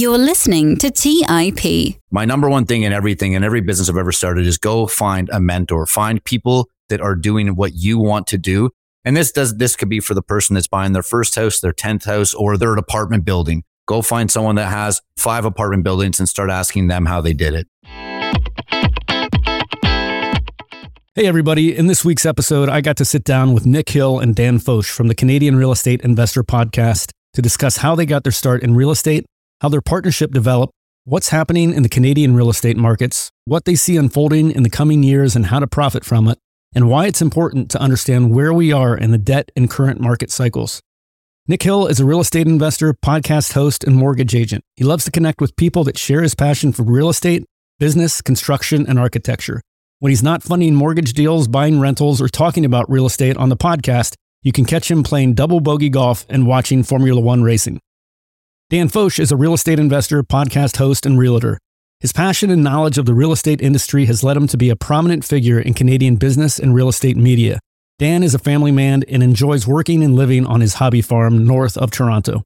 You're listening to TIP. My number one thing in everything, in every business I've ever started, is go find a mentor. Find people that are doing what you want to do. And this does, this could be for the person that's buying their first house, their 10th house, or their apartment building. Go find someone that has five apartment buildings and start asking them how they did it. Hey, everybody. In this week's episode, I got to sit down with Nick Hill and Dan Foch from the Canadian Real Estate Investor Podcast to discuss how they got their start in real estate how their partnership developed, what's happening in the Canadian real estate markets, what they see unfolding in the coming years, and how to profit from it, and why it's important to understand where we are in the debt and current market cycles. Nick Hill is a real estate investor, podcast host, and mortgage agent. He loves to connect with people that share his passion for real estate, business, construction, and architecture. When he's not funding mortgage deals, buying rentals, or talking about real estate on the podcast, you can catch him playing double bogey golf and watching Formula One racing. Dan Foch is a real estate investor, podcast host, and realtor. His passion and knowledge of the real estate industry has led him to be a prominent figure in Canadian business and real estate media. Dan is a family man and enjoys working and living on his hobby farm north of Toronto.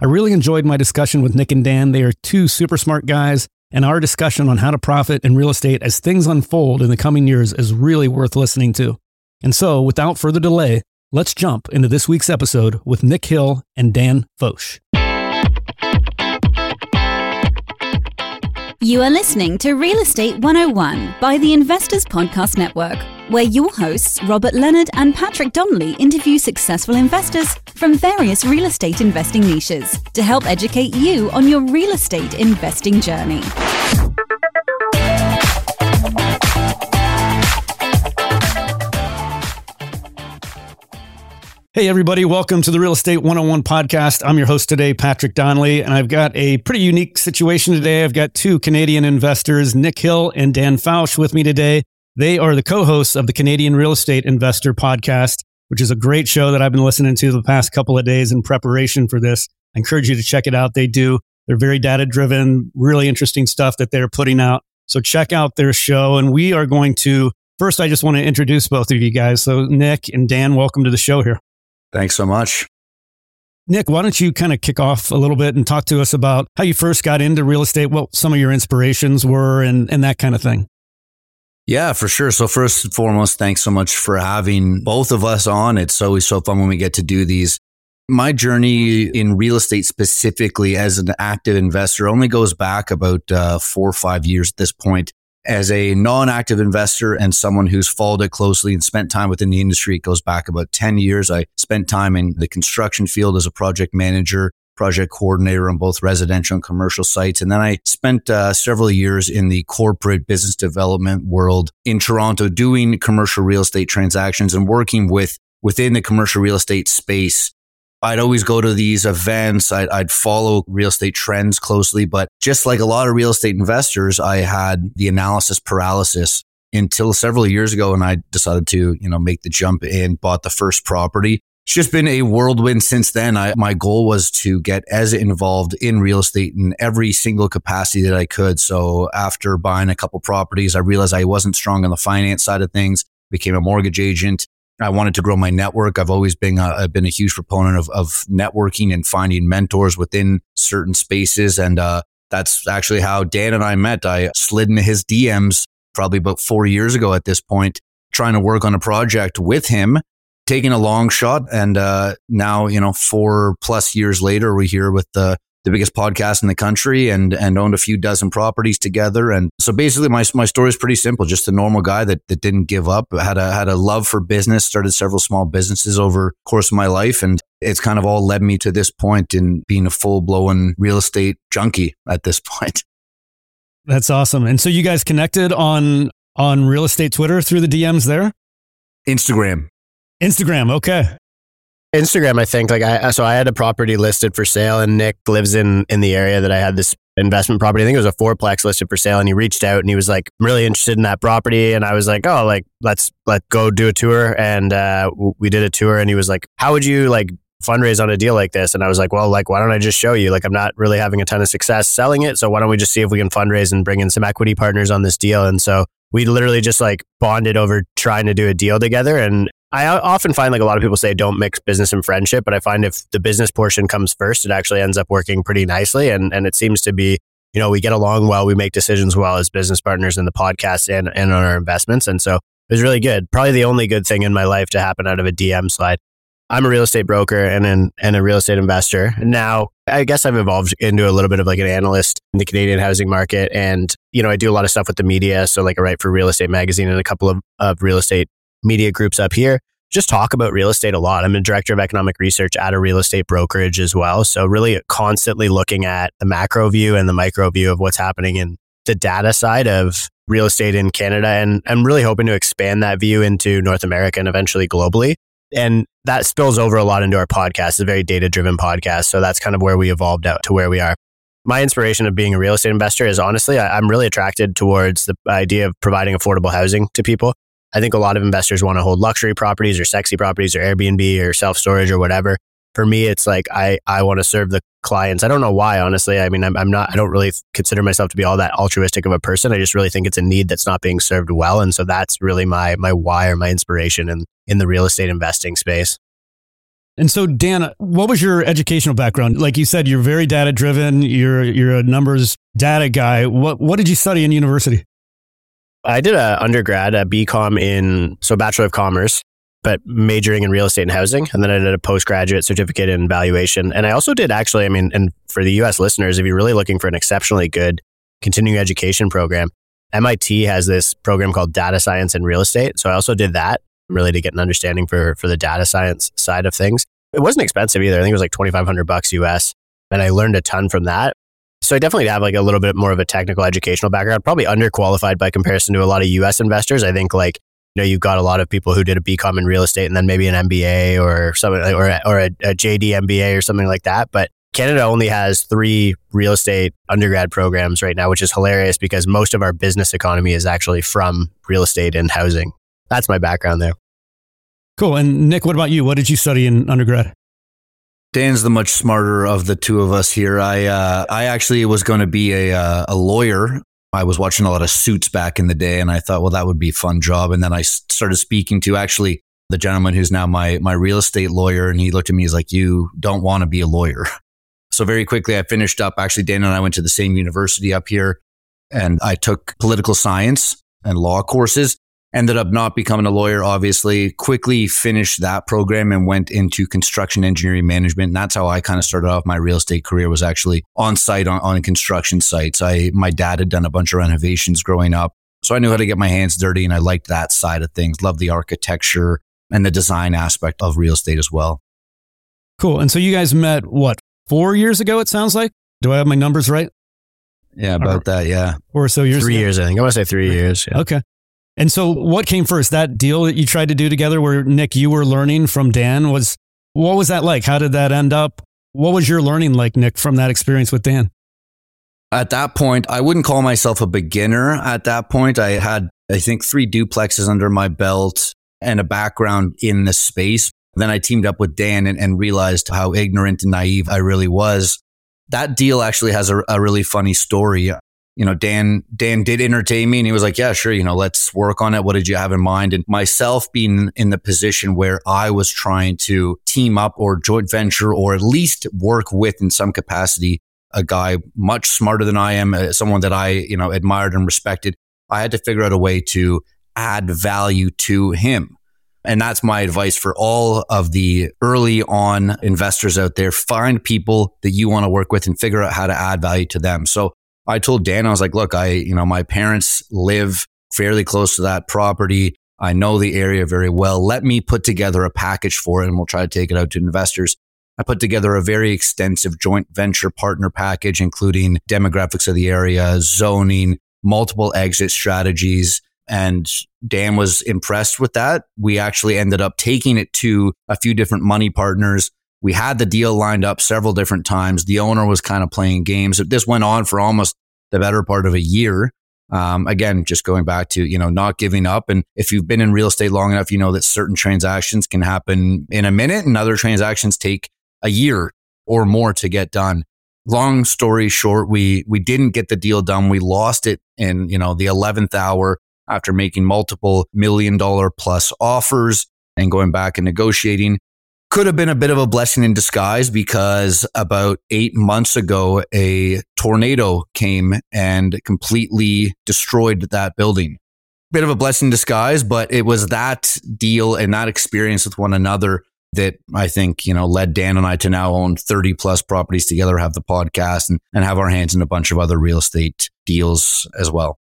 I really enjoyed my discussion with Nick and Dan. They are two super smart guys, and our discussion on how to profit in real estate as things unfold in the coming years is really worth listening to. And so, without further delay, let's jump into this week's episode with Nick Hill and Dan Foch. You are listening to Real Estate 101 by the Investors Podcast Network, where your hosts, Robert Leonard and Patrick Donley, interview successful investors from various real estate investing niches to help educate you on your real estate investing journey. Hey, everybody, welcome to the Real Estate 101 podcast. I'm your host today, Patrick Donley, and I've got a pretty unique situation today. I've got two Canadian investors, Nick Hill and Dan Foch, with me today. They are the co hosts of the Canadian Real Estate Investor podcast, which is a great show that I've been listening to the past couple of days in preparation for this. I encourage you to check it out. They do, they're very data driven, really interesting stuff that they're putting out. So check out their show. And we are going to, first, I just want to introduce both of you guys. So, Nick and Dan, welcome to the show here. Thanks so much. Nick, why don't you kind of kick off a little bit and talk to us about how you first got into real estate, what some of your inspirations were, and, and that kind of thing? Yeah, for sure. So, first and foremost, thanks so much for having both of us on. It's always so fun when we get to do these. My journey in real estate specifically as an active investor only goes back about uh, four or five years at this point as a non-active investor and someone who's followed it closely and spent time within the industry, it goes back about 10 years. I spent time in the construction field as a project manager, project coordinator on both residential and commercial sites. And then I spent uh, several years in the corporate business development world in Toronto doing commercial real estate transactions and working with within the commercial real estate space I'd always go to these events. I'd, I'd, follow real estate trends closely, but just like a lot of real estate investors, I had the analysis paralysis until several years ago. And I decided to, you know, make the jump and bought the first property. It's just been a whirlwind since then. I, my goal was to get as involved in real estate in every single capacity that I could. So after buying a couple properties, I realized I wasn't strong on the finance side of things, became a mortgage agent I wanted to grow my network. I've always been a, I've been a huge proponent of, of networking and finding mentors within certain spaces. And uh, that's actually how Dan and I met. I slid into his DMs probably about four years ago at this point, trying to work on a project with him, taking a long shot. And uh, now, you know, four plus years later, we're here with the the biggest podcast in the country and and owned a few dozen properties together. And so basically my my story is pretty simple. Just a normal guy that, that didn't give up, had a had a love for business, started several small businesses over course of my life. And it's kind of all led me to this point in being a full blown real estate junkie at this point. That's awesome. And so you guys connected on on real estate Twitter through the DMs there? Instagram. Instagram, okay. Instagram, I think. Like I so I had a property listed for sale and Nick lives in in the area that I had this investment property. I think it was a fourplex listed for sale and he reached out and he was like really interested in that property and I was like, "Oh, like let's let go do a tour." And uh, we did a tour and he was like, "How would you like fundraise on a deal like this?" And I was like, "Well, like why don't I just show you? Like I'm not really having a ton of success selling it, so why don't we just see if we can fundraise and bring in some equity partners on this deal?" And so we literally just like bonded over trying to do a deal together and I often find like a lot of people say don't mix business and friendship, but I find if the business portion comes first, it actually ends up working pretty nicely. And, and it seems to be, you know, we get along well, we make decisions well as business partners in the podcast and, and on our investments. And so it was really good. Probably the only good thing in my life to happen out of a DM slide. I'm a real estate broker and an, and a real estate investor. And now I guess I've evolved into a little bit of like an analyst in the Canadian housing market. And, you know, I do a lot of stuff with the media. So like I write for Real Estate Magazine and a couple of, of real estate media groups up here just talk about real estate a lot. I'm a director of economic research at a real estate brokerage as well. So really constantly looking at the macro view and the micro view of what's happening in the data side of real estate in Canada. And I'm really hoping to expand that view into North America and eventually globally. And that spills over a lot into our podcast. It's a very data driven podcast. So that's kind of where we evolved out to where we are. My inspiration of being a real estate investor is honestly, I'm really attracted towards the idea of providing affordable housing to people. I think a lot of investors want to hold luxury properties or sexy properties or Airbnb or self storage or whatever. For me, it's like I, I want to serve the clients. I don't know why, honestly. I mean, I'm, I'm not, I don't really consider myself to be all that altruistic of a person. I just really think it's a need that's not being served well. And so that's really my, my why or my inspiration in, in the real estate investing space. And so, Dan, what was your educational background? Like you said, you're very data driven. You're you're a numbers data guy. What what did you study in university? I did a undergrad, a BCom in, so Bachelor of Commerce, but majoring in real estate and housing. And then I did a postgraduate certificate in valuation. And I also did actually, I mean, and for the US listeners, if you're really looking for an exceptionally good continuing education program, MIT has this program called data science and real estate. So I also did that really to get an understanding for, for the data science side of things. It wasn't expensive either. I think it was like 2,500 bucks US. And I learned a ton from that. So I definitely have like a little bit more of a technical educational background, probably underqualified by comparison to a lot of US investors. I think like, you know, you've got a lot of people who did a BCom in real estate and then maybe an MBA or something or, or a, a JD MBA or something like that. But Canada only has three real estate undergrad programs right now, which is hilarious because most of our business economy is actually from real estate and housing. That's my background there. Cool. And Nick, what about you? What did you study in undergrad? Dan's the much smarter of the two of us here. I uh, I actually was going to be a uh, a lawyer. I was watching a lot of Suits back in the day, and I thought, well, that would be a fun job. And then I started speaking to actually the gentleman who's now my my real estate lawyer, and he looked at me. He's like, "You don't want to be a lawyer." So very quickly, I finished up. Actually, Dan and I went to the same university up here, and I took political science and law courses ended up not becoming a lawyer, obviously, quickly finished that program and went into construction engineering management. And that's how I kind of started off my real estate career was actually on site on, on construction sites. I, my dad had done a bunch of renovations growing up. So I knew how to get my hands dirty and I liked that side of things. Love the architecture and the design aspect of real estate as well. Cool. And so you guys met what, four years ago, it sounds like? Do I have my numbers right? Yeah, about that. Yeah. Or so years Three ago? years, I think. I want to say three years. Yeah. Okay. And so what came first? That deal that you tried to do together where Nick, you were learning from Dan was, what was that like? How did that end up? What was your learning like, Nick, from that experience with Dan? At that point, I wouldn't call myself a beginner. At that point, I had, I think, three duplexes under my belt and a background in the space. Then I teamed up with Dan and, and realized how ignorant and naive I really was. That deal actually has a, a really funny story you know, Dan, Dan did entertain me and he was like, yeah, sure. You know, let's work on it. What did you have in mind? And myself being in the position where I was trying to team up or joint venture or at least work with in some capacity a guy much smarter than I am, uh, someone that I, you know, admired and respected. I had to figure out a way to add value to him. And that's my advice for all of the early on investors out there. Find people that you want to work with and figure out how to add value to them. So I told Dan, I was like, look, I, you know, my parents live fairly close to that property. I know the area very well. Let me put together a package for it and we'll try to take it out to investors. I put together a very extensive joint venture partner package, including demographics of the area, zoning, multiple exit strategies. And Dan was impressed with that. We actually ended up taking it to a few different money partners we had the deal lined up several different times. The owner was kind of playing games. This went on for almost the better part of a year. Um, again, just going back to, you know, not giving up. And if you've been in real estate long enough, you know that certain transactions can happen in a minute and other transactions take a year or more to get done. Long story short, we, we didn't get the deal done. We lost it in, you know, the 11th hour after making multiple million dollar plus offers and going back and negotiating could have been a bit of a blessing in disguise because about eight months ago, a tornado came and completely destroyed that building. Bit of a blessing in disguise, but it was that deal and that experience with one another that I think, you know, led Dan and I to now own 30 plus properties together, have the podcast and, and have our hands in a bunch of other real estate deals as well.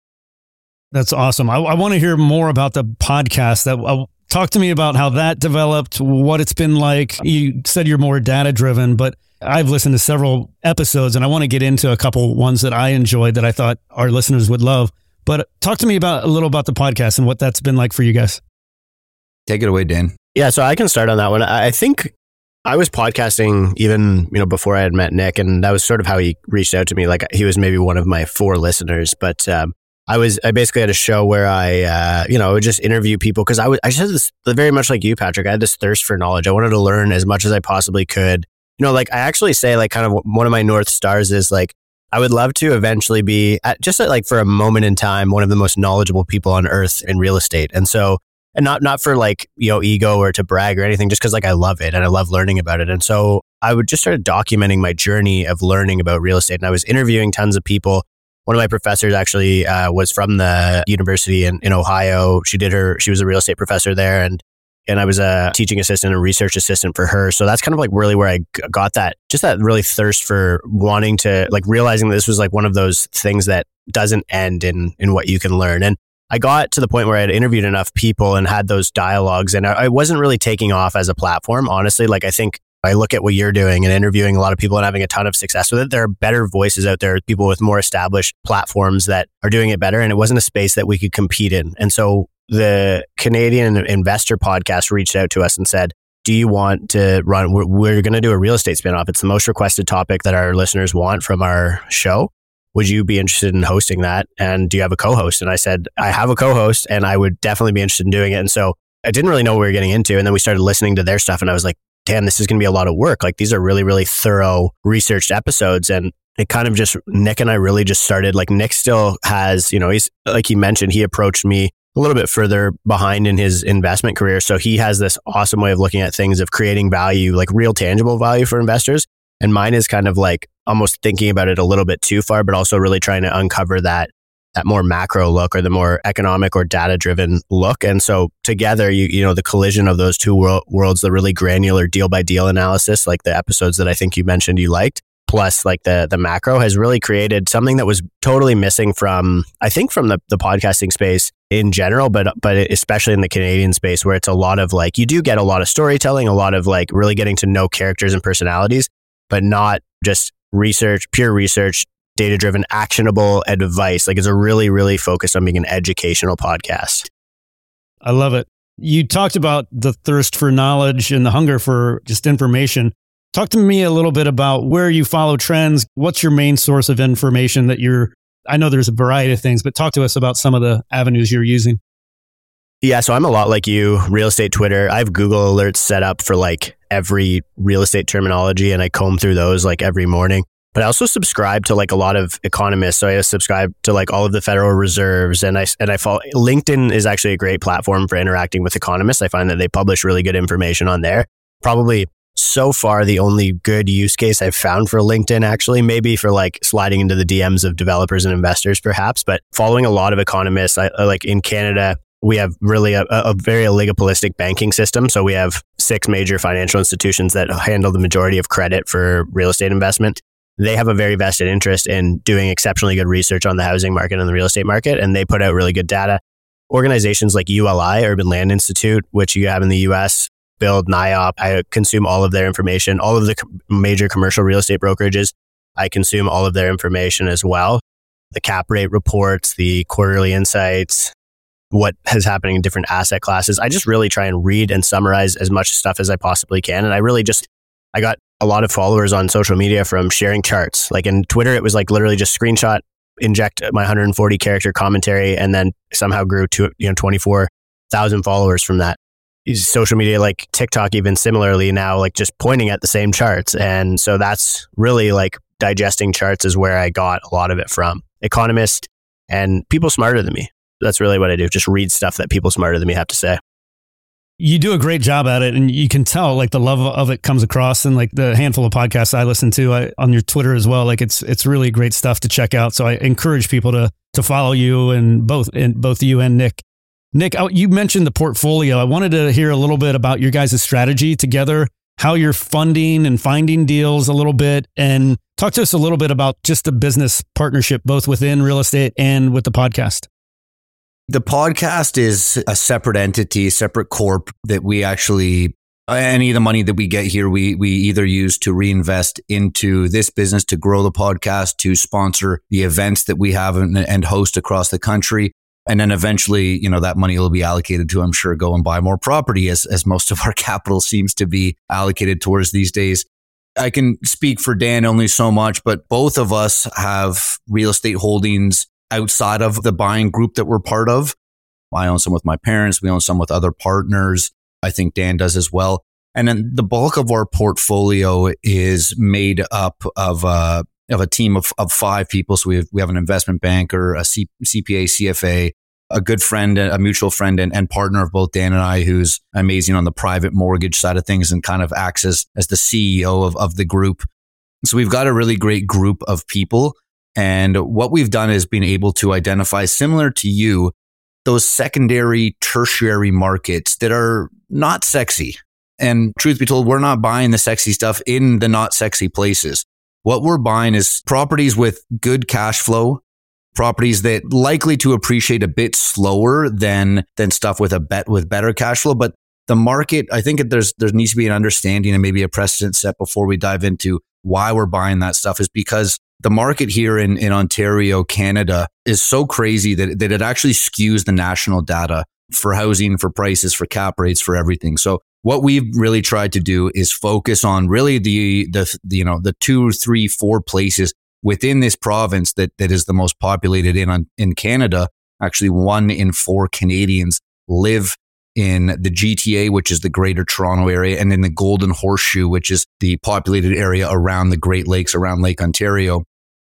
That's awesome. I, I want to hear more about the podcast. That uh, talk to me about how that developed, what it's been like. You said you're more data driven, but I've listened to several episodes and I want to get into a couple ones that I enjoyed that I thought our listeners would love. But talk to me about a little about the podcast and what that's been like for you guys. Take it away, Dan. Yeah, so I can start on that one. I think I was podcasting even, you know, before I had met Nick, and that was sort of how he reached out to me. Like he was maybe one of my four listeners, but um, I was I basically had a show where I, uh, you know, I would just interview people because I was I just had this very much like you, Patrick. I had this thirst for knowledge. I wanted to learn as much as I possibly could. You know, like I actually say, like, kind of one of my north stars is like I would love to eventually be at, just at, like for a moment in time one of the most knowledgeable people on earth in real estate. And so and not not for like you know ego or to brag or anything just because like i love it and i love learning about it and so i would just start documenting my journey of learning about real estate and i was interviewing tons of people one of my professors actually uh, was from the university in, in ohio she did her she was a real estate professor there and and I was a teaching assistant and research assistant for her. So that's kind of like really where I got that, just that really thirst for wanting to like realizing this was like one of those things that doesn't end in, in what you can learn. And I got to the point where I had interviewed enough people and had those dialogues, and I, I wasn't really taking off as a platform, honestly. Like, I think I look at what you're doing and interviewing a lot of people and having a ton of success with it. There are better voices out there, people with more established platforms that are doing it better. And it wasn't a space that we could compete in. And so the Canadian Investor podcast reached out to us and said, do you want to run? We're, we're going to do a real estate spinoff. It's the most requested topic that our listeners want from our show would you be interested in hosting that? And do you have a co-host? And I said, I have a co-host and I would definitely be interested in doing it. And so I didn't really know what we were getting into. And then we started listening to their stuff and I was like, damn, this is going to be a lot of work. Like these are really, really thorough researched episodes. And it kind of just, Nick and I really just started like Nick still has, you know, he's like he mentioned, he approached me a little bit further behind in his investment career. So he has this awesome way of looking at things of creating value, like real tangible value for investors. And mine is kind of like almost thinking about it a little bit too far, but also really trying to uncover that that more macro look or the more economic or data driven look. And so together, you you know, the collision of those two wor- worlds, the really granular deal by deal analysis, like the episodes that I think you mentioned you liked, plus like the the macro has really created something that was totally missing from I think from the the podcasting space in general, but but especially in the Canadian space where it's a lot of like you do get a lot of storytelling, a lot of like really getting to know characters and personalities, but not just research, pure research, data driven, actionable advice. Like it's a really, really focused on being an educational podcast. I love it. You talked about the thirst for knowledge and the hunger for just information. Talk to me a little bit about where you follow trends. What's your main source of information that you're, I know there's a variety of things, but talk to us about some of the avenues you're using. Yeah, so I'm a lot like you, real estate Twitter. I have Google alerts set up for like every real estate terminology and I comb through those like every morning. But I also subscribe to like a lot of economists. So I subscribe to like all of the Federal Reserves and I and I follow LinkedIn is actually a great platform for interacting with economists. I find that they publish really good information on there. Probably so far the only good use case I've found for LinkedIn actually, maybe for like sliding into the DMs of developers and investors perhaps, but following a lot of economists, I, like in Canada, we have really a, a, very oligopolistic banking system. So we have six major financial institutions that handle the majority of credit for real estate investment. They have a very vested interest in doing exceptionally good research on the housing market and the real estate market, and they put out really good data. Organizations like ULI, Urban Land Institute, which you have in the US, build NAIOP. I consume all of their information. All of the major commercial real estate brokerages, I consume all of their information as well. The cap rate reports, the quarterly insights, what has happening in different asset classes. I just really try and read and summarize as much stuff as I possibly can. And I really just, I got a lot of followers on social media from sharing charts. Like in Twitter, it was like literally just screenshot, inject my 140 character commentary, and then somehow grew to, you know, 24,000 followers from that. Social media like TikTok, even similarly now, like just pointing at the same charts. And so that's really like digesting charts is where I got a lot of it from. Economist and people smarter than me that's really what I do. Just read stuff that people smarter than me have to say. You do a great job at it and you can tell like the love of it comes across and like the handful of podcasts I listen to I, on your Twitter as well like it's it's really great stuff to check out. So I encourage people to to follow you and both and both you and Nick. Nick oh, you mentioned the portfolio. I wanted to hear a little bit about your guys' strategy together how you're funding and finding deals a little bit and talk to us a little bit about just the business partnership both within real estate and with the podcast the podcast is a separate entity, separate corp that we actually any of the money that we get here, we we either use to reinvest into this business to grow the podcast, to sponsor the events that we have and, and host across the country. And then eventually, you know, that money will be allocated to, I'm sure, go and buy more property as, as most of our capital seems to be allocated towards these days. I can speak for Dan only so much, but both of us have real estate holdings outside of the buying group that we're part of. I own some with my parents. We own some with other partners. I think Dan does as well. And then the bulk of our portfolio is made up of a, uh, of a team of, of five people. So we have, we have an investment banker, a C, CPA, CFA, a good friend, a mutual friend and, and, partner of both Dan and I, who's amazing on the private mortgage side of things and kind of acts as, as the CEO of, of the group. So we've got a really great group of people and what we've done is been able to identify, similar to you, those secondary, tertiary markets that are not sexy. And truth be told, we're not buying the sexy stuff in the not sexy places. What we're buying is properties with good cash flow, properties that likely to appreciate a bit slower than than stuff with a bet with better cash flow. But the market, I think there's there needs to be an understanding and maybe a precedent set before we dive into why we're buying that stuff is because the market here in, in Ontario, Canada is so crazy that, that it actually skews the national data for housing, for prices, for cap rates, for everything. So what we've really tried to do is focus on really the, the, you know, the two, three, four places within this province that, that is the most populated in, in Canada. Actually, one in four Canadians live in the GTA, which is the greater Toronto area, and in the Golden Horseshoe, which is the populated area around the Great Lakes, around Lake Ontario.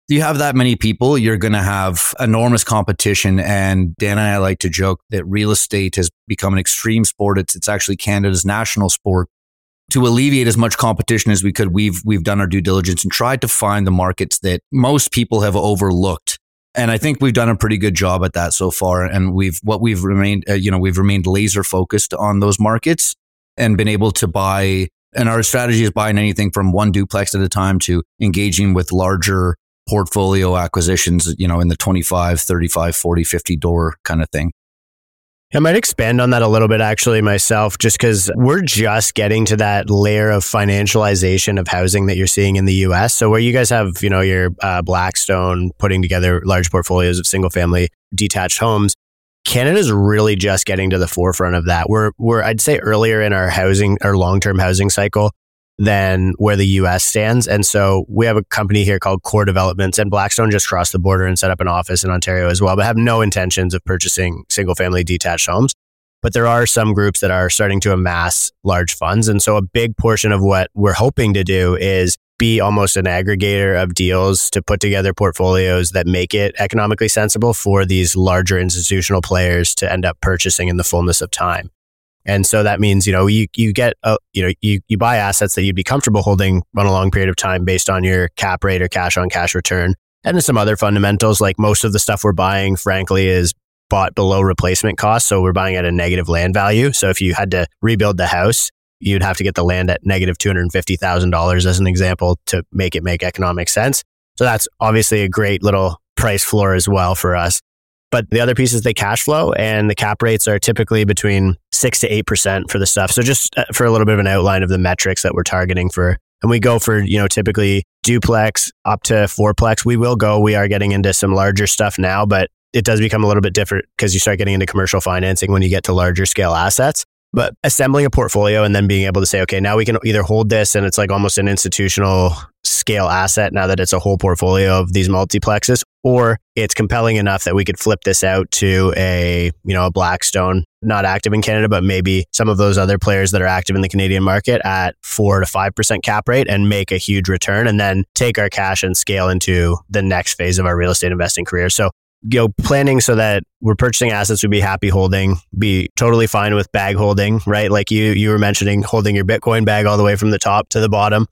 You have that many people, you're going to have enormous competition. And Dan and I like to joke that real estate has become an extreme sport. It's, it's actually Canada's national sport. To alleviate as much competition as we could, we've, we've done our due diligence and tried to find the markets that most people have overlooked and I think we've done a pretty good job at that so far. And we've what we've remained, uh, you know, we've remained laser focused on those markets and been able to buy. And our strategy is buying anything from one duplex at a time to engaging with larger portfolio acquisitions, you know, in the 25, 35, 40, 50 door kind of thing. I might expand on that a little bit actually myself, just because we're just getting to that layer of financialization of housing that you're seeing in the US. So, where you guys have, you know, your uh, Blackstone putting together large portfolios of single family detached homes, Canada's really just getting to the forefront of that. We're, we're, I'd say earlier in our housing, our long term housing cycle than where the US stands. And so we have a company here called Core Developments and Blackstone just crossed the border and set up an office in Ontario as well, but have no intentions of purchasing single family detached homes. But there are some groups that are starting to amass large funds. And so a big portion of what we're hoping to do is be almost an aggregator of deals to put together portfolios that make it economically sensible for these larger institutional players to end up purchasing in the fullness of time. And so that means, you know, you, you get, a, you know, you, you buy assets that you'd be comfortable holding on a long period of time based on your cap rate or cash on cash return. And then some other fundamentals, like most of the stuff we're buying, frankly, is bought below replacement cost. So we're buying at a negative land value. So if you had to rebuild the house, you'd have to get the land at negative $250,000 as an example to make it make economic sense. So that's obviously a great little price floor as well for us. But the other piece is the cash flow and the cap rates are typically between six to 8% for the stuff. So just uh, for a little bit of an outline of the metrics that we're targeting for, and we go for, you know, typically duplex up to fourplex. We will go, we are getting into some larger stuff now, but it does become a little bit different because you start getting into commercial financing when you get to larger scale assets. But assembling a portfolio and then being able to say, okay, now we can either hold this and it's like almost an institutional scale asset now that it's a whole portfolio of these multiplexes, or it's compelling enough that we could flip this out to a, you know, a Blackstone, not active in Canada, but maybe some of those other players that are active in the Canadian market at four to 5% cap rate and make a huge return and then take our cash and scale into the next phase of our real estate investing career. So you know, planning so that we're purchasing assets we'd be happy holding, be totally fine with bag holding, right? Like you you were mentioning holding your Bitcoin bag all the way from the top to the bottom.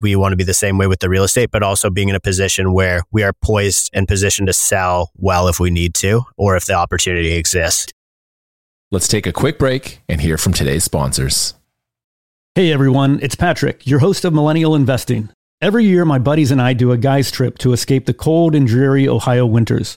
We want to be the same way with the real estate, but also being in a position where we are poised and positioned to sell well if we need to, or if the opportunity exists. Let's take a quick break and hear from today's sponsors. Hey everyone, it's Patrick, your host of Millennial Investing. Every year, my buddies and I do a guy's trip to escape the cold and dreary Ohio winters.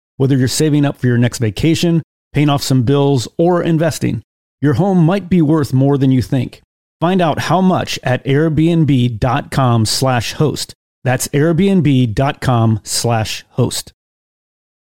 whether you're saving up for your next vacation, paying off some bills, or investing, your home might be worth more than you think. Find out how much at airbnb.com slash host. That's airbnb.com slash host.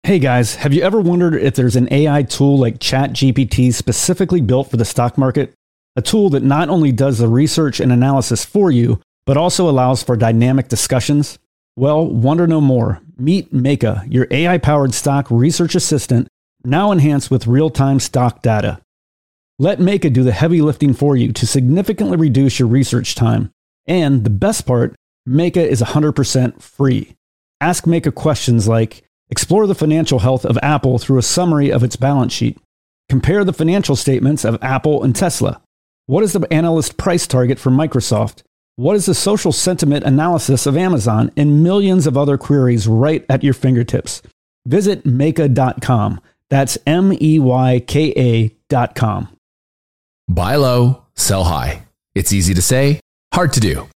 Hey guys, have you ever wondered if there's an AI tool like ChatGPT specifically built for the stock market? A tool that not only does the research and analysis for you, but also allows for dynamic discussions? Well, wonder no more. Meet Meyka, your AI powered stock research assistant, now enhanced with real time stock data. Let Meyka do the heavy lifting for you to significantly reduce your research time. And the best part, Meyka is 100% free. Ask Meyka questions like Explore the financial health of Apple through a summary of its balance sheet. Compare the financial statements of Apple and Tesla. What is the analyst price target for Microsoft? What is the social sentiment analysis of Amazon and millions of other queries right at your fingertips? Visit Meyka.com. That's M E Y K A.com. Buy low, sell high. It's easy to say, hard to do.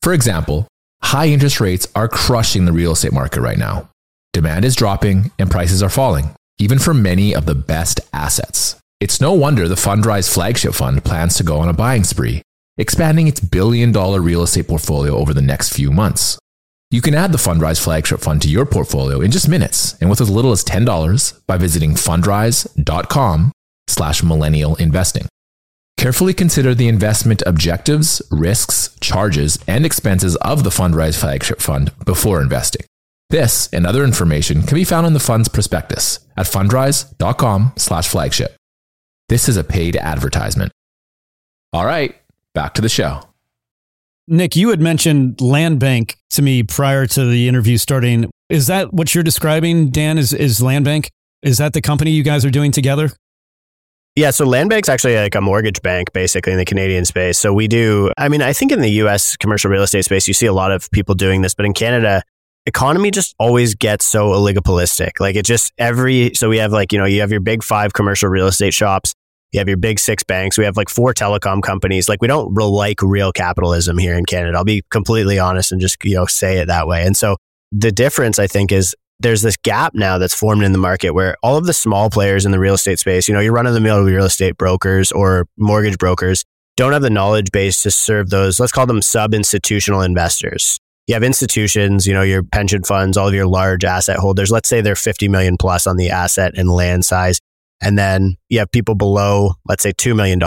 For example, high interest rates are crushing the real estate market right now. Demand is dropping and prices are falling, even for many of the best assets. It's no wonder the Fundrise flagship fund plans to go on a buying spree expanding its billion dollar real estate portfolio over the next few months. You can add the Fundrise flagship fund to your portfolio in just minutes and with as little as $10 by visiting fundrise.com slash millennial investing. Carefully consider the investment objectives, risks, charges, and expenses of the Fundrise flagship fund before investing. This and other information can be found in the fund's prospectus at fundrise.com slash flagship. This is a paid advertisement. All right, back to the show. Nick, you had mentioned Land Bank to me prior to the interview starting. Is that what you're describing, Dan? Is is Land Bank? Is that the company you guys are doing together? Yeah, so Land Bank's actually like a mortgage bank basically in the Canadian space. So we do I mean, I think in the US commercial real estate space you see a lot of people doing this, but in Canada economy just always gets so oligopolistic. Like it just every so we have like, you know, you have your big 5 commercial real estate shops you have your big six banks. We have like four telecom companies. Like we don't like real capitalism here in Canada. I'll be completely honest and just, you know, say it that way. And so the difference I think is there's this gap now that's formed in the market where all of the small players in the real estate space, you know, you're running the mill real estate brokers or mortgage brokers don't have the knowledge base to serve those, let's call them sub institutional investors. You have institutions, you know, your pension funds, all of your large asset holders. Let's say they're 50 million plus on the asset and land size. And then you have people below, let's say, $2 million.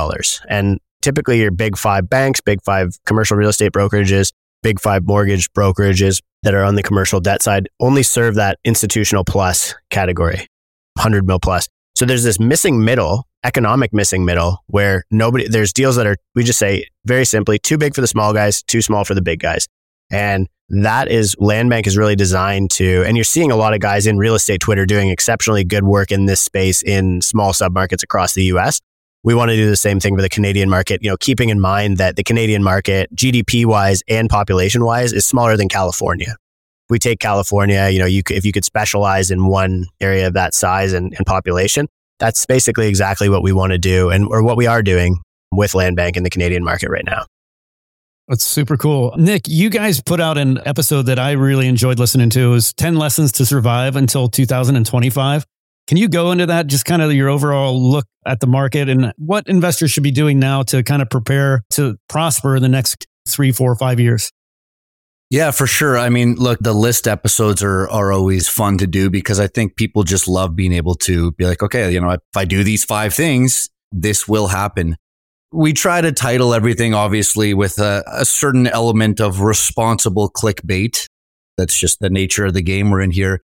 And typically your big five banks, big five commercial real estate brokerages, big five mortgage brokerages that are on the commercial debt side only serve that institutional plus category, 100 mil plus. So there's this missing middle, economic missing middle where nobody, there's deals that are, we just say very simply, too big for the small guys, too small for the big guys. And that is land bank is really designed to and you're seeing a lot of guys in real estate twitter doing exceptionally good work in this space in small submarkets across the us we want to do the same thing for the canadian market you know keeping in mind that the canadian market gdp wise and population wise is smaller than california. If we take california you know you if you could specialize in one area of that size and, and population that's basically exactly what we want to do and or what we are doing with land bank in the canadian market right now that's super cool. Nick, you guys put out an episode that I really enjoyed listening to. It was 10 lessons to survive until 2025. Can you go into that, just kind of your overall look at the market and what investors should be doing now to kind of prepare to prosper in the next three, four, five years? Yeah, for sure. I mean, look, the list episodes are are always fun to do because I think people just love being able to be like, okay, you know, if I do these five things, this will happen. We try to title everything obviously with a, a certain element of responsible clickbait. That's just the nature of the game we're in here.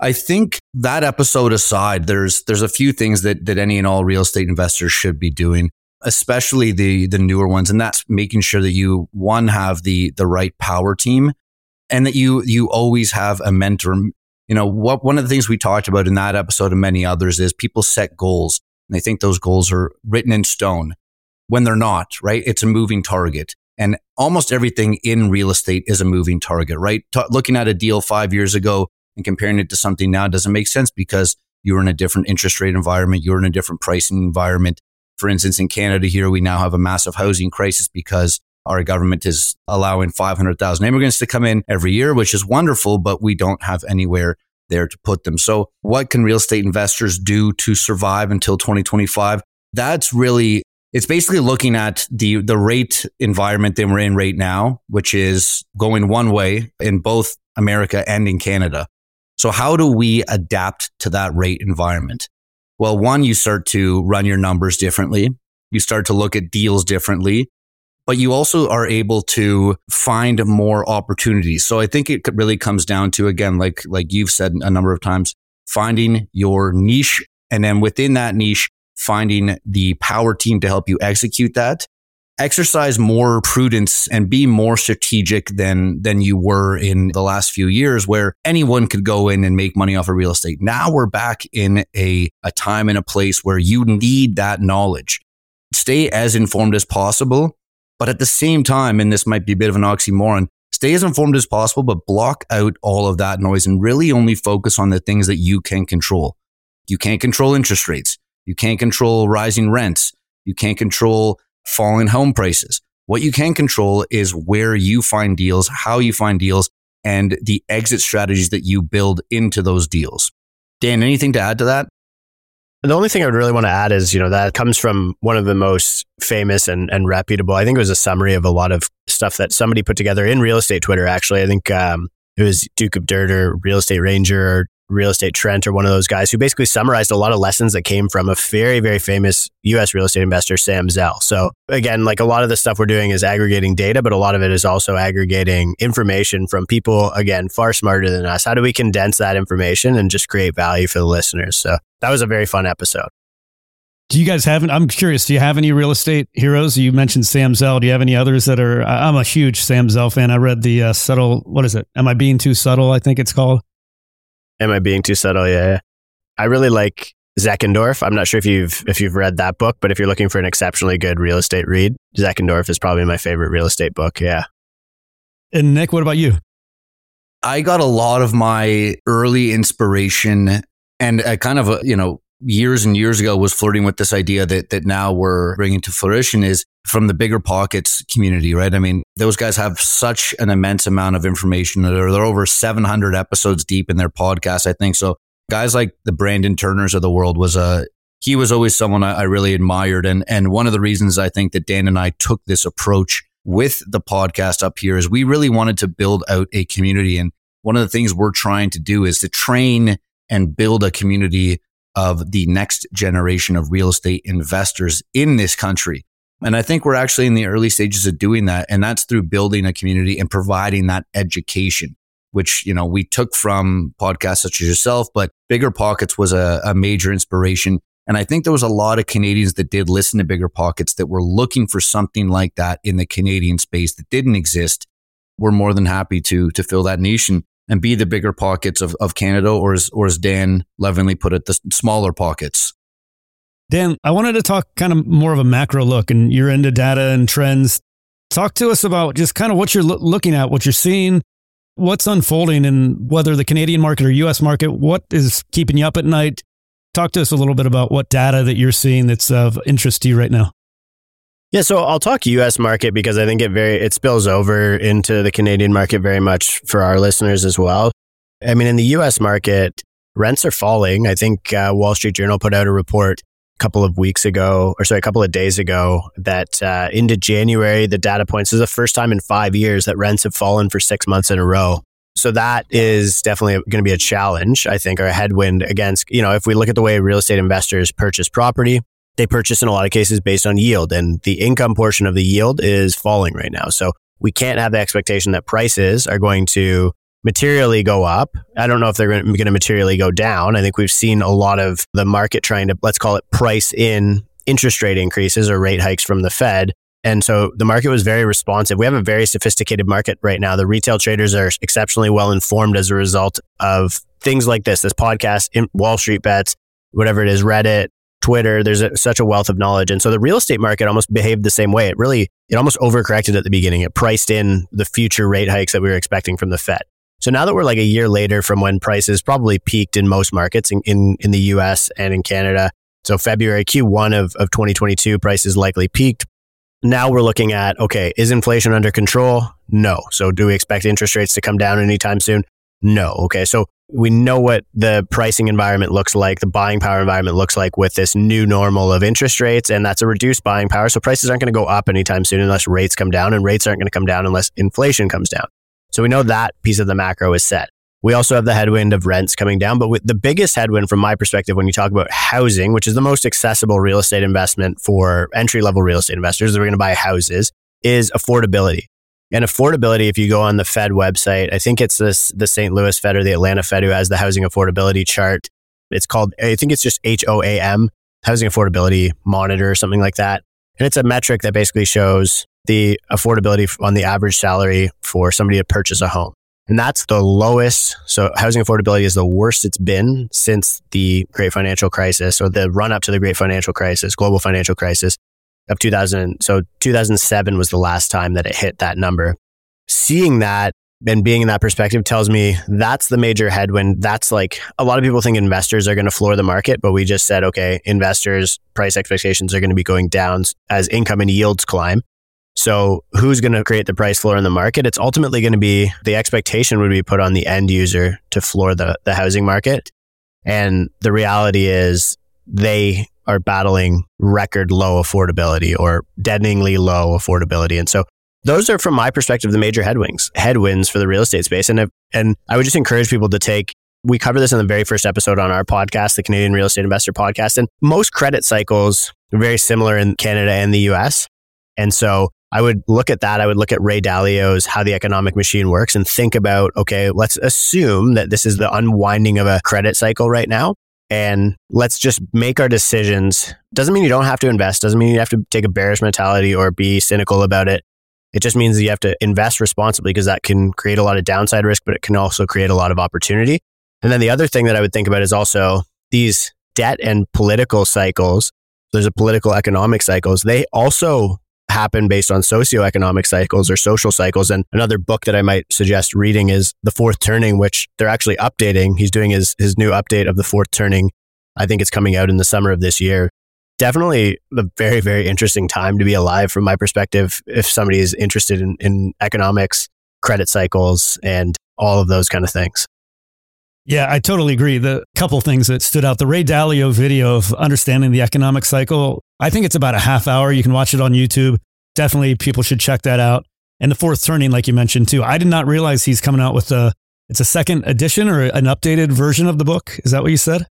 I think that episode aside, there's there's a few things that that any and all real estate investors should be doing especially the the newer ones and that's making sure that you one have the the right power team and that you you always have a mentor you know what one of the things we talked about in that episode and many others is people set goals and they think those goals are written in stone when they're not right it's a moving target and almost everything in real estate is a moving target right T- looking at a deal 5 years ago and comparing it to something now doesn't make sense because you're in a different interest rate environment you're in a different pricing environment for instance, in Canada here, we now have a massive housing crisis because our government is allowing 500,000 immigrants to come in every year, which is wonderful, but we don't have anywhere there to put them. So what can real estate investors do to survive until 2025? That's really it's basically looking at the the rate environment that we're in right now, which is going one way in both America and in Canada. So how do we adapt to that rate environment? Well, one, you start to run your numbers differently. You start to look at deals differently, but you also are able to find more opportunities. So I think it really comes down to, again, like, like you've said a number of times, finding your niche. And then within that niche, finding the power team to help you execute that exercise more prudence and be more strategic than than you were in the last few years where anyone could go in and make money off of real estate. Now we're back in a, a time and a place where you need that knowledge. Stay as informed as possible, but at the same time, and this might be a bit of an oxymoron, stay as informed as possible, but block out all of that noise and really only focus on the things that you can control. You can't control interest rates. You can't control rising rents. You can't control falling home prices. What you can control is where you find deals, how you find deals, and the exit strategies that you build into those deals. Dan, anything to add to that? The only thing I would really want to add is, you know, that comes from one of the most famous and, and reputable. I think it was a summary of a lot of stuff that somebody put together in real estate Twitter, actually. I think um, it was Duke of Dirt or Real Estate Ranger Real Estate Trent or one of those guys who basically summarized a lot of lessons that came from a very, very famous US real estate investor, Sam Zell. So again, like a lot of the stuff we're doing is aggregating data, but a lot of it is also aggregating information from people, again, far smarter than us. How do we condense that information and just create value for the listeners? So that was a very fun episode. Do you guys have? I'm curious. Do you have any real estate heroes? You mentioned Sam Zell. Do you have any others that are? I'm a huge Sam Zell fan. I read the uh, subtle. What is it? Am I being too subtle? I think it's called. Am I being too subtle? Yeah. I really like Zeckendorf. I'm not sure if you've if you've read that book, but if you're looking for an exceptionally good real estate read, Zeckendorf is probably my favorite real estate book. Yeah. And Nick, what about you? I got a lot of my early inspiration and a kind of uh, you know, years and years ago was flirting with this idea that that now we're bringing to fruition is from the bigger pockets community, right? I mean, those guys have such an immense amount of information. They're, they're over 700 episodes deep in their podcast, I think. So guys like the Brandon Turners of the world was a he was always someone I, I really admired, and and one of the reasons I think that Dan and I took this approach with the podcast up here is we really wanted to build out a community, and one of the things we're trying to do is to train and build a community of the next generation of real estate investors in this country. And I think we're actually in the early stages of doing that. And that's through building a community and providing that education, which, you know, we took from podcasts such as yourself, but Bigger Pockets was a, a major inspiration. And I think there was a lot of Canadians that did listen to Bigger Pockets that were looking for something like that in the Canadian space that didn't exist. We're more than happy to, to fill that niche. And and be the bigger pockets of, of Canada, or as, or as Dan Levinly put it, the smaller pockets? Dan, I wanted to talk kind of more of a macro look, and you're into data and trends. Talk to us about just kind of what you're lo- looking at, what you're seeing, what's unfolding, and whether the Canadian market or US market, what is keeping you up at night? Talk to us a little bit about what data that you're seeing that's of interest to you right now. Yeah, so I'll talk US market because I think it very it spills over into the Canadian market very much for our listeners as well. I mean, in the US market, rents are falling. I think uh, Wall Street Journal put out a report couple of weeks ago, or sorry, a couple of days ago, that uh, into January, the data points this is the first time in five years that rents have fallen for six months in a row. So that is definitely going to be a challenge, I think, or a headwind against, you know, if we look at the way real estate investors purchase property, they purchase in a lot of cases based on yield and the income portion of the yield is falling right now. So we can't have the expectation that prices are going to materially go up. I don't know if they're going to materially go down. I think we've seen a lot of the market trying to, let's call it price in interest rate increases or rate hikes from the Fed. And so the market was very responsive. We have a very sophisticated market right now. The retail traders are exceptionally well informed as a result of things like this, this podcast, Wall Street bets, whatever it is, Reddit, Twitter. There's a, such a wealth of knowledge. And so the real estate market almost behaved the same way. It really, it almost overcorrected at the beginning. It priced in the future rate hikes that we were expecting from the Fed. So now that we're like a year later from when prices probably peaked in most markets in, in, in the US and in Canada. So February Q1 of, of 2022 prices likely peaked. Now we're looking at, okay, is inflation under control? No. So do we expect interest rates to come down anytime soon? No. Okay. So we know what the pricing environment looks like, the buying power environment looks like with this new normal of interest rates. And that's a reduced buying power. So prices aren't going to go up anytime soon unless rates come down and rates aren't going to come down unless inflation comes down. So we know that piece of the macro is set. We also have the headwind of rents coming down, but with the biggest headwind from my perspective, when you talk about housing, which is the most accessible real estate investment for entry level real estate investors that are going to buy houses, is affordability. And affordability, if you go on the Fed website, I think it's this, the St. Louis Fed or the Atlanta Fed who has the housing affordability chart. It's called, I think it's just HOAM, Housing Affordability Monitor or something like that. And it's a metric that basically shows the affordability on the average salary for somebody to purchase a home. And that's the lowest. So housing affordability is the worst it's been since the great financial crisis or the run up to the great financial crisis, global financial crisis of 2000. So 2007 was the last time that it hit that number. Seeing that and being in that perspective tells me that's the major headwind. That's like a lot of people think investors are going to floor the market, but we just said, okay, investors price expectations are going to be going down as income and yields climb. So who's going to create the price floor in the market? It's ultimately going to be the expectation would be put on the end user to floor the, the housing market. And the reality is they are battling record low affordability or deadeningly low affordability. And so those are from my perspective, the major headwinds, headwinds for the real estate space. And, if, and I would just encourage people to take, we cover this in the very first episode on our podcast, the Canadian Real Estate Investor Podcast. And most credit cycles are very similar in Canada and the US. And so I would look at that. I would look at Ray Dalio's How the Economic Machine Works and think about, okay, let's assume that this is the unwinding of a credit cycle right now. And let's just make our decisions. Doesn't mean you don't have to invest. Doesn't mean you have to take a bearish mentality or be cynical about it. It just means that you have to invest responsibly because that can create a lot of downside risk, but it can also create a lot of opportunity. And then the other thing that I would think about is also these debt and political cycles. There's a political economic cycles. They also happen based on socioeconomic cycles or social cycles. And another book that I might suggest reading is The Fourth Turning, which they're actually updating. He's doing his, his new update of The Fourth Turning. I think it's coming out in the summer of this year. Definitely a very, very interesting time to be alive from my perspective. If somebody is interested in, in economics, credit cycles, and all of those kind of things. Yeah, I totally agree. The couple things that stood out the Ray Dalio video of understanding the economic cycle. I think it's about a half hour. You can watch it on YouTube. Definitely people should check that out. And the fourth turning, like you mentioned too. I did not realize he's coming out with a it's a second edition or an updated version of the book. Is that what you said?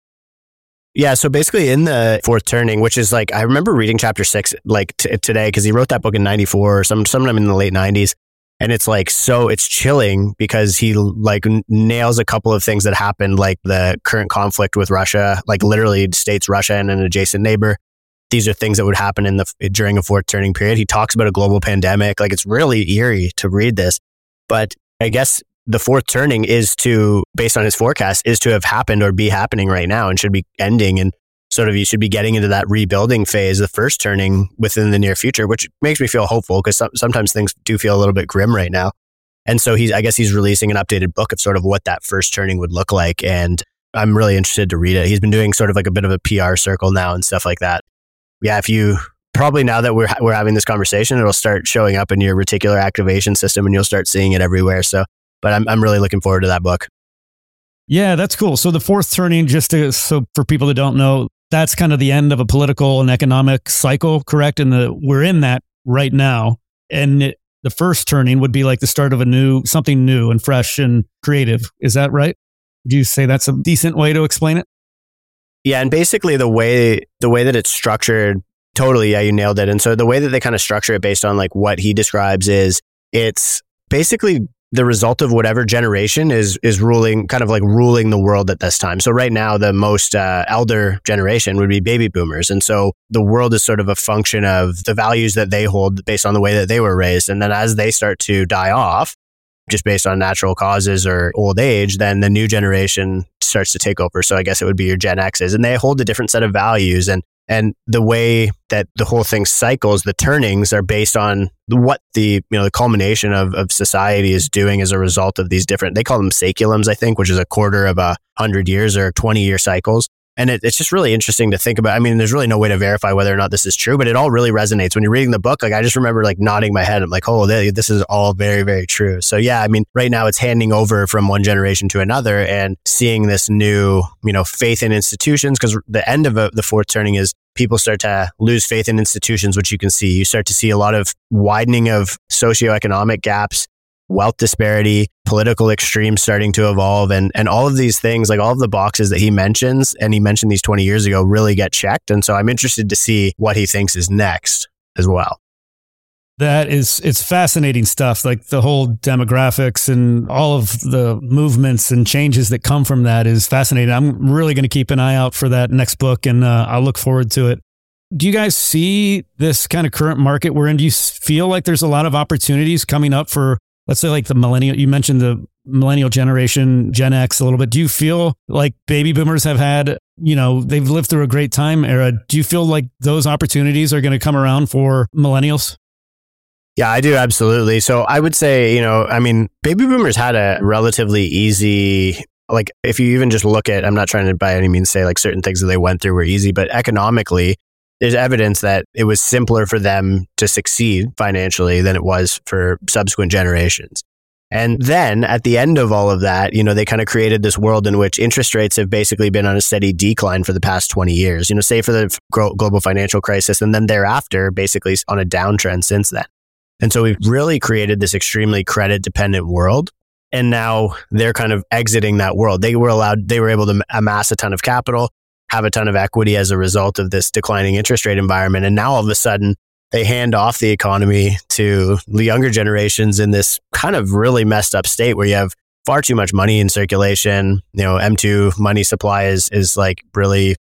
Yeah. So basically, in the fourth turning, which is like I remember reading chapter six like t- today because he wrote that book in '94 or some sometime in the late '90s, and it's like so it's chilling because he like nails a couple of things that happened like the current conflict with russia like literally states russia and an adjacent neighbor. These are things that would happen in the during a fourth turning period. He talks about a global pandemic. Like it's really eerie to read this. But i guess the fourth turning is to based on his forecast is to have happened or be happening right now and should be ending. And sort of you should be getting into that rebuilding phase, the first turning within the near future, which makes me feel hopeful because some, sometimes things do feel a little bit grim right now. And so he's, I guess he's releasing an updated book of sort of what that first turning would look like. And I'm really interested to read it. He's been doing sort of like a bit of a PR circle now and stuff like that. Yeah, if you probably now that we're, we're having this conversation, it'll start showing up in your reticular activation system and you'll start seeing it everywhere. So, but I'm, I'm really looking forward to that book. Yeah, that's cool. So the fourth turning, just to, so for people that don't know, that's kind of the end of a political and economic cycle, correct? And the we're in that right now. And it, the first turning would be like the start of a new something new and fresh and creative. Is that right? Do you say that's a decent way to explain it? Yeah, and basically the way the way that it's structured, totally, yeah, you nailed it. And so the way that they kind of structure it based on like what he describes is it's basically the result of whatever generation is is ruling kind of like ruling the world at this time. So right now the most uh, elder generation would be baby boomers and so the world is sort of a function of the values that they hold based on the way that they were raised and then as they start to die off just based on natural causes or old age, then the new generation starts to take over. So I guess it would be your Gen X's and they hold a different set of values and and the way that the whole thing cycles, the turnings are based on what the you know the culmination of, of society is doing as a result of these different. They call them saeculums, I think, which is a quarter of a hundred years or twenty year cycles. And it, it's just really interesting to think about. I mean, there's really no way to verify whether or not this is true, but it all really resonates when you're reading the book. Like, I just remember like nodding my head. I'm like, oh, this is all very, very true. So, yeah, I mean, right now it's handing over from one generation to another and seeing this new, you know, faith in institutions because the end of a, the fourth turning is people start to lose faith in institutions, which you can see. You start to see a lot of widening of socioeconomic gaps wealth disparity, political extremes starting to evolve, and and all of these things, like all of the boxes that he mentions, and he mentioned these 20 years ago, really get checked. And so I'm interested to see what he thinks is next as well. That is, it's fascinating stuff. Like the whole demographics and all of the movements and changes that come from that is fascinating. I'm really going to keep an eye out for that next book, and uh, I'll look forward to it. Do you guys see this kind of current market we're in? Do you feel like there's a lot of opportunities coming up for let's say like the millennial, you mentioned the millennial generation, Gen X a little bit. Do you feel like baby boomers have had, you know, they've lived through a great time era? Do you feel like those opportunities are going to come around for millennials? Yeah, I do absolutely. So I would say, you know, I mean, baby boomers had a relatively easy like if you even just look at I'm not trying to by any means say like certain things that they went through were easy, but economically there's evidence that it was simpler for them to succeed financially than it was for subsequent generations. And then at the end of all of that, you know, they kind of created this world in which interest rates have basically been on a steady decline for the past 20 years, you know, say for the global financial crisis and then thereafter, basically on a downtrend since then. And so we've really created this extremely credit dependent world. And now they're kind of exiting that world. They were allowed, they were able to amass a ton of capital have a ton of equity as a result of this declining interest rate environment. And now all of a sudden, they hand off the economy to the younger generations in this kind of really messed up state where you have far too much money in circulation. You know, M2 money supply is, is like really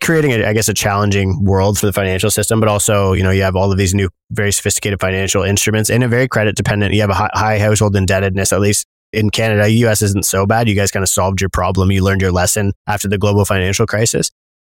creating, a, I guess, a challenging world for the financial system. But also, you know, you have all of these new, very sophisticated financial instruments and a very credit dependent. You have a high, high household indebtedness, at least in Canada, US isn't so bad. You guys kind of solved your problem. You learned your lesson after the global financial crisis.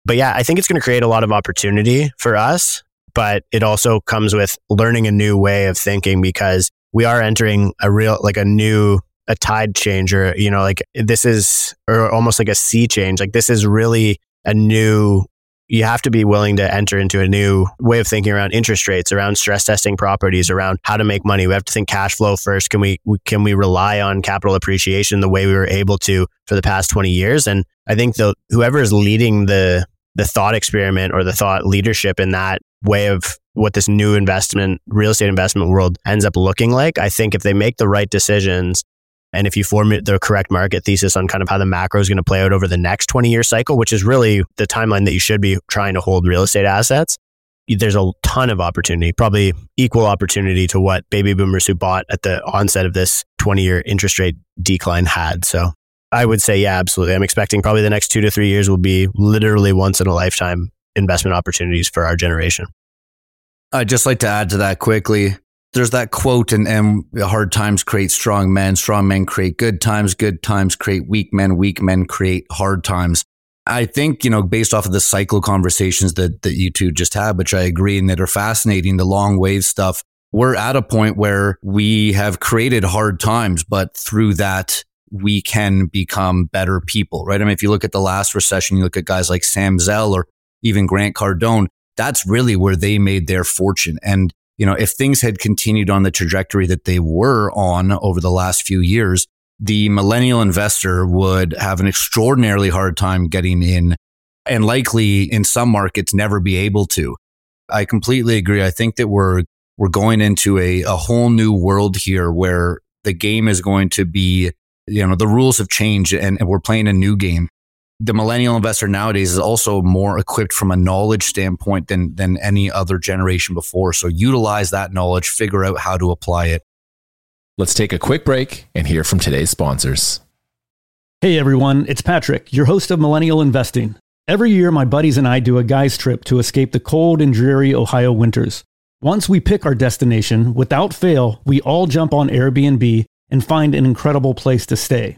But yeah, I think it's going to create a lot of opportunity for us, but it also comes with learning a new way of thinking because we are entering a real, like a new, a tide change or, you know, like this is, or almost like a sea change. Like this is really a new you have to be willing to enter into a new way of thinking around interest rates, around stress testing properties, around how to make money. We have to think cash flow first. Can we can we rely on capital appreciation the way we were able to for the past 20 years? And I think the whoever is leading the the thought experiment or the thought leadership in that way of what this new investment real estate investment world ends up looking like, I think if they make the right decisions and if you form the correct market thesis on kind of how the macro is going to play out over the next 20 year cycle, which is really the timeline that you should be trying to hold real estate assets, there's a ton of opportunity, probably equal opportunity to what baby boomers who bought at the onset of this 20 year interest rate decline had. So I would say, yeah, absolutely. I'm expecting probably the next two to three years will be literally once in a lifetime investment opportunities for our generation. I'd just like to add to that quickly there's that quote and, hard times create strong men, strong men create good times, good times create weak men, weak men create hard times. I think, you know, based off of the cycle conversations that, that you two just had, which I agree and that are fascinating, the long wave stuff, we're at a point where we have created hard times, but through that, we can become better people, right? I mean, if you look at the last recession, you look at guys like Sam Zell or even Grant Cardone, that's really where they made their fortune. And you know, if things had continued on the trajectory that they were on over the last few years, the millennial investor would have an extraordinarily hard time getting in and likely in some markets never be able to. I completely agree. I think that we're we're going into a, a whole new world here where the game is going to be, you know, the rules have changed and, and we're playing a new game. The millennial investor nowadays is also more equipped from a knowledge standpoint than than any other generation before. So utilize that knowledge, figure out how to apply it. Let's take a quick break and hear from today's sponsors. Hey everyone, it's Patrick, your host of Millennial Investing. Every year, my buddies and I do a guy's trip to escape the cold and dreary Ohio winters. Once we pick our destination, without fail, we all jump on Airbnb and find an incredible place to stay.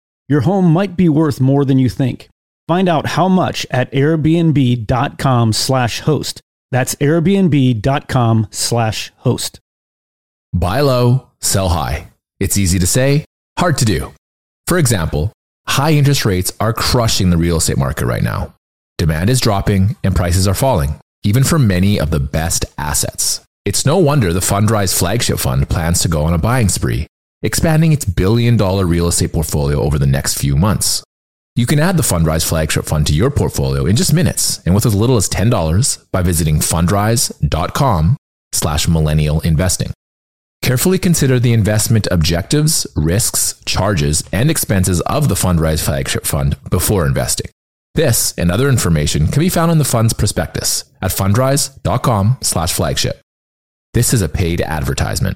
Your home might be worth more than you think. Find out how much at airbnb.com/host. That's airbnb.com/host. Buy low, sell high. It's easy to say, hard to do. For example, high interest rates are crushing the real estate market right now. Demand is dropping and prices are falling, even for many of the best assets. It's no wonder the Fundrise flagship fund plans to go on a buying spree, expanding its billion dollar real estate portfolio over the next few months. You can add the Fundrise flagship fund to your portfolio in just minutes and with as little as $10 by visiting fundrise.com slash millennial investing. Carefully consider the investment objectives, risks, charges, and expenses of the Fundrise flagship fund before investing. This and other information can be found in the fund's prospectus at fundrise.com slash flagship. This is a paid advertisement.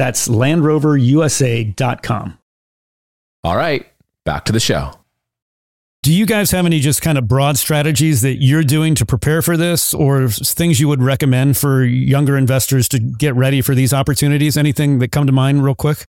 That's LandRoverUSA.com. All right, back to the show. Do you guys have any just kind of broad strategies that you're doing to prepare for this or things you would recommend for younger investors to get ready for these opportunities? Anything that come to mind real quick?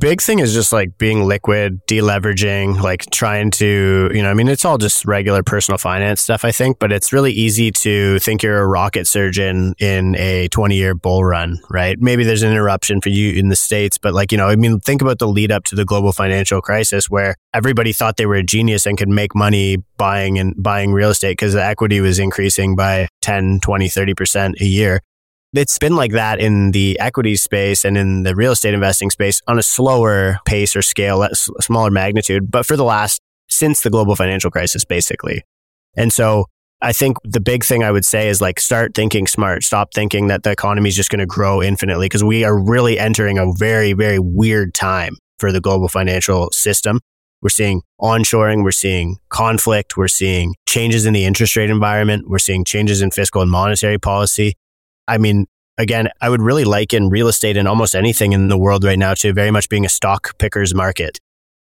Big thing is just like being liquid, deleveraging, like trying to, you know, I mean, it's all just regular personal finance stuff, I think, but it's really easy to think you're a rocket surgeon in a 20 year bull run, right? Maybe there's an interruption for you in the States, but like, you know, I mean, think about the lead up to the global financial crisis where everybody thought they were a genius and could make money buying and buying real estate because the equity was increasing by 10, 20, 30% a year it's been like that in the equity space and in the real estate investing space on a slower pace or scale, smaller magnitude, but for the last, since the global financial crisis, basically. And so I think the big thing I would say is like start thinking smart. Stop thinking that the economy is just going to grow infinitely because we are really entering a very, very weird time for the global financial system. We're seeing onshoring, we're seeing conflict, we're seeing changes in the interest rate environment, we're seeing changes in fiscal and monetary policy. I mean, again, I would really liken real estate and almost anything in the world right now to very much being a stock picker's market.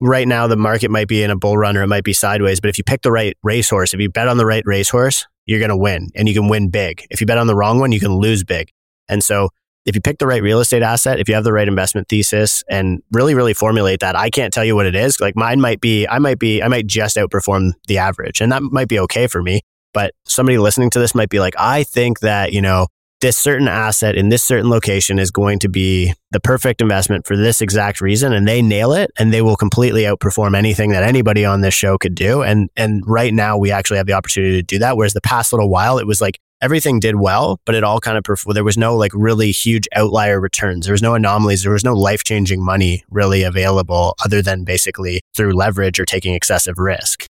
Right now, the market might be in a bull run or it might be sideways, but if you pick the right racehorse, if you bet on the right racehorse, you're going to win and you can win big. If you bet on the wrong one, you can lose big. And so if you pick the right real estate asset, if you have the right investment thesis and really, really formulate that, I can't tell you what it is. Like mine might be, I might be, I might just outperform the average and that might be okay for me. But somebody listening to this might be like, I think that, you know, this certain asset in this certain location is going to be the perfect investment for this exact reason and they nail it and they will completely outperform anything that anybody on this show could do and and right now we actually have the opportunity to do that whereas the past little while it was like everything did well, but it all kind of, perf- there was no like really huge outlier returns. There was no anomalies. There was no life changing money really available other than basically through leverage or taking excessive risk.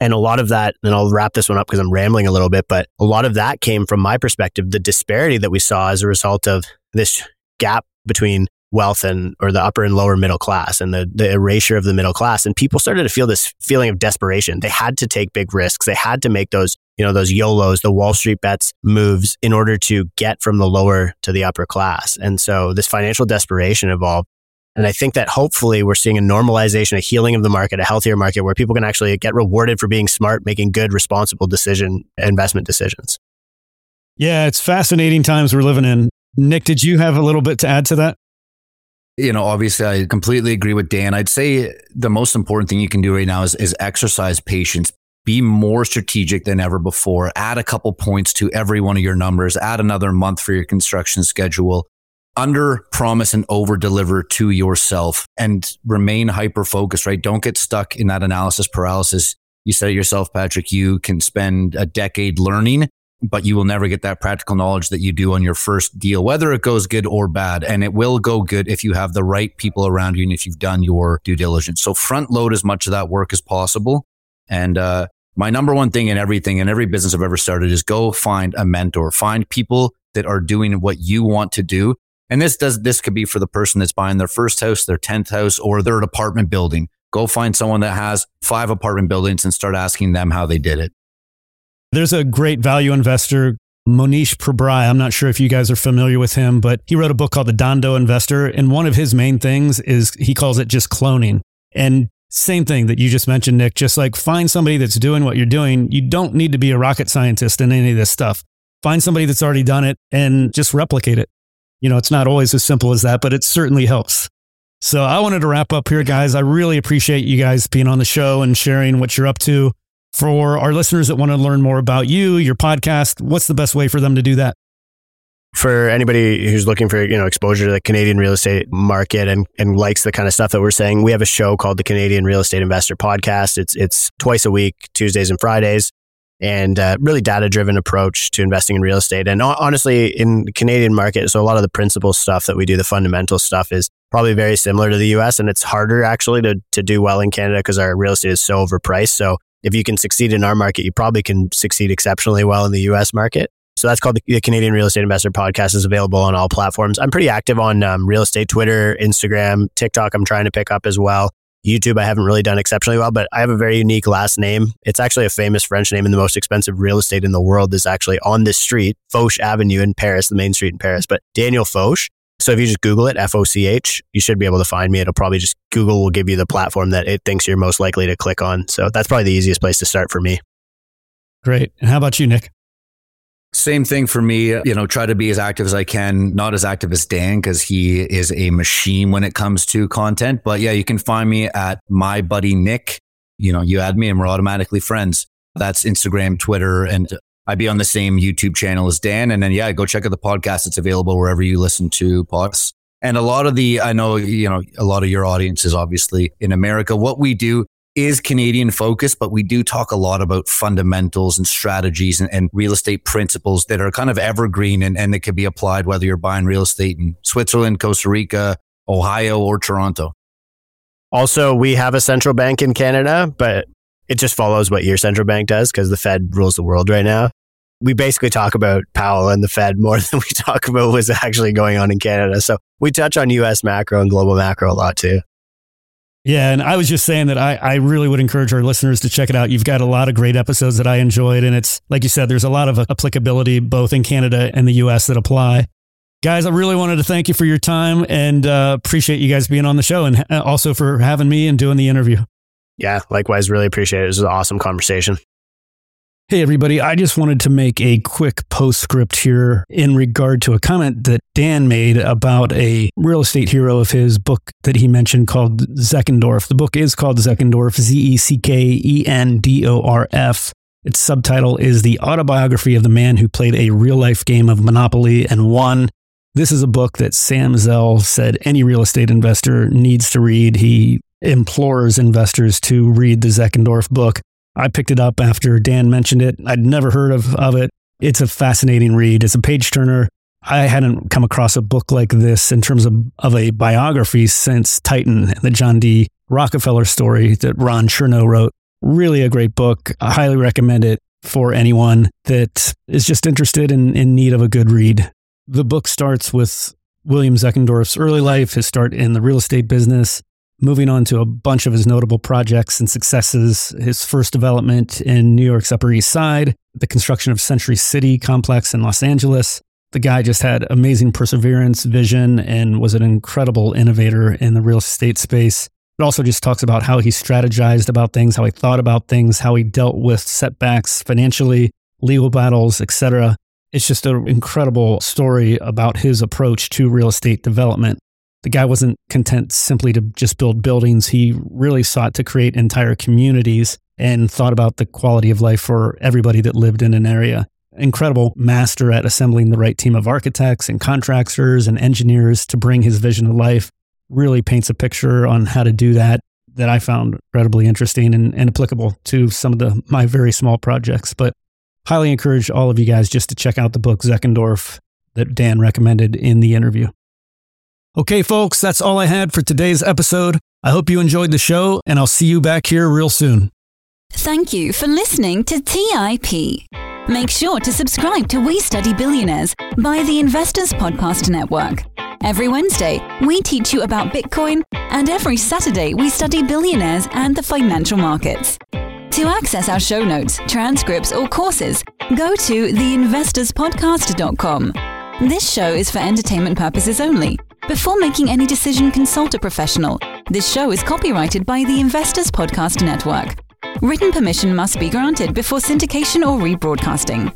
And a lot of that, and I'll wrap this one up because I'm rambling a little bit, but a lot of that came from my perspective, the disparity that we saw as a result of this gap between wealth and or the upper and lower middle class and the, the erasure of the middle class. And people started to feel this feeling of desperation. They had to take big risks. They had to make those, you know, those YOLOs, the Wall Street bets moves in order to get from the lower to the upper class. And so this financial desperation evolved. And I think that hopefully we're seeing a normalization, a healing of the market, a healthier market where people can actually get rewarded for being smart, making good, responsible decision, investment decisions. Yeah, it's fascinating times we're living in. Nick, did you have a little bit to add to that? You know, obviously, I completely agree with Dan. I'd say the most important thing you can do right now is, is exercise patience. Be more strategic than ever before. Add a couple points to every one of your numbers. Add another month for your construction schedule under promise and over deliver to yourself and remain hyper focused, right? Don't get stuck in that analysis paralysis. You said it yourself, Patrick, you can spend a decade learning, but you will never get that practical knowledge that you do on your first deal, whether it goes good or bad. And it will go good if you have the right people around you and if you've done your due diligence. So front load as much of that work as possible. And, uh, my number one thing in everything in every business I've ever started is go find a mentor, find people that are doing what you want to do and this does, this could be for the person that's buying their first house, their 10th house, or their apartment building. Go find someone that has five apartment buildings and start asking them how they did it. There's a great value investor, Mohnish Pabrai. I'm not sure if you guys are familiar with him, but he wrote a book called The Dhandho Investor. And one of his main things is he calls it just cloning. And same thing that you just mentioned, Nick, just like find somebody that's doing what you're doing. You don't need to be a rocket scientist in any of this stuff. Find somebody that's already done it and just replicate it. You know, it's not always as simple as that, but it certainly helps. So I wanted to wrap up here, guys. I really appreciate you guys being on the show and sharing what you're up to. For our listeners that want to learn more about you, your podcast, what's the best way for them to do that? For anybody who's looking for, you know, exposure to the Canadian real estate market and, and likes the kind of stuff that we're saying, we have a show called the Canadian Real Estate Investor Podcast. It's it's twice a week, Tuesdays and Fridays and uh, really data driven approach to investing in real estate. And honestly, in the Canadian market, so a lot of the principal stuff that we do, the fundamental stuff is probably very similar to the US. And it's harder actually to, to do well in Canada because our real estate is so overpriced. So if you can succeed in our market, you probably can succeed exceptionally well in the US market. So that's called the, Canadian Real Estate Investor Podcast is available on all platforms. I'm pretty active on um, real estate, Twitter, Instagram, TikTok. I'm trying to pick up as well. YouTube, I haven't really done exceptionally well, but I have a very unique last name. It's actually a famous French name, and the most expensive real estate in the world is actually on this street, Foch Avenue in Paris, the main street in Paris. But Daniel Foch. So if you just Google it, F O C H, you should be able to find me. It'll probably just Google will give you the platform that it thinks you're most likely to click on. So that's probably the easiest place to start for me. Great. And how about you, Nick? Same thing for me, you know, try to be as active as I can, not as active as Dan because he is a machine when it comes to content. But yeah, you can find me at my buddy Nick. You know, you add me and we're automatically friends. That's Instagram, Twitter, and I'd be on the same YouTube channel as Dan. And then, yeah, go check out the podcast. It's available wherever you listen to podcasts. And a lot of the, I know, you know, a lot of your audience is obviously in America. What we do is Canadian focused, but we do talk a lot about fundamentals and strategies and, and, real estate principles that are kind of evergreen and, and that can be applied whether you're buying real estate in Switzerland, Costa Rica, Ohio, or Toronto. Also, we have a central bank in Canada, but it just follows what your central bank does because the Fed rules the world right now. We basically talk about Powell and the Fed more than we talk about what's actually going on in Canada. So we touch on US macro and global macro a lot too. Yeah, and I was just saying that I, I really would encourage our listeners to check it out. You've got a lot of great episodes that I enjoyed, and it's like you said, there's a lot of applicability both in Canada and the US that apply. Guys, I really wanted to thank you for your time and uh, appreciate you guys being on the show and uh, also for having me and doing the interview. Yeah, likewise, really appreciate it. It was an awesome conversation. Hey, everybody. I just wanted to make a quick postscript here in regard to a comment that Dan made about a real estate hero of his book that he mentioned called Zeckendorf. The book is called Zeckendorf, Z E C K E N D O R F. Its subtitle is The Autobiography of the Man Who Played a Real Life Game of Monopoly and Won. This is a book that Sam Zell said any real estate investor needs to read. He implores investors to read the Zeckendorf book. I picked it up after Dan mentioned it. I'd never heard of, of it. It's a fascinating read. It's a page turner. I hadn't come across a book like this in terms of, of a biography since Titan, the John D. Rockefeller story that Ron Chernow wrote. Really a great book. I highly recommend it for anyone that is just interested in, in need of a good read. The book starts with William Zeckendorf's early life, his start in the real estate business, moving on to a bunch of his notable projects and successes, his first development in New York's Upper East Side, the construction of Century City complex in Los Angeles. The guy just had amazing perseverance, vision, and was an incredible innovator in the real estate space. It also just talks about how he strategized about things, how he thought about things, how he dealt with setbacks financially, legal battles, etc. It's just an incredible story about his approach to real estate development. The guy wasn't content simply to just build buildings. He really sought to create entire communities and thought about the quality of life for everybody that lived in an area. Incredible master at assembling the right team of architects and contractors and engineers to bring his vision to life really paints a picture on how to do that that I found incredibly interesting and, and applicable to some of the my very small projects. But highly encourage all of you guys just to check out the book Zeckendorf that Dan recommended in the interview. Okay, folks, that's all I had for today's episode. I hope you enjoyed the show, and I'll see you back here real soon. Thank you for listening to TIP. Make sure to subscribe to We Study Billionaires by the Investors Podcast Network. Every Wednesday, we teach you about Bitcoin, and every Saturday, we study billionaires and the financial markets. To access our show notes, transcripts, or courses, go to theinvestorspodcast.com. This show is for entertainment purposes only. Before making any decision, consult a professional. This show is copyrighted by the Investors Podcast Network. Written permission must be granted before syndication or rebroadcasting.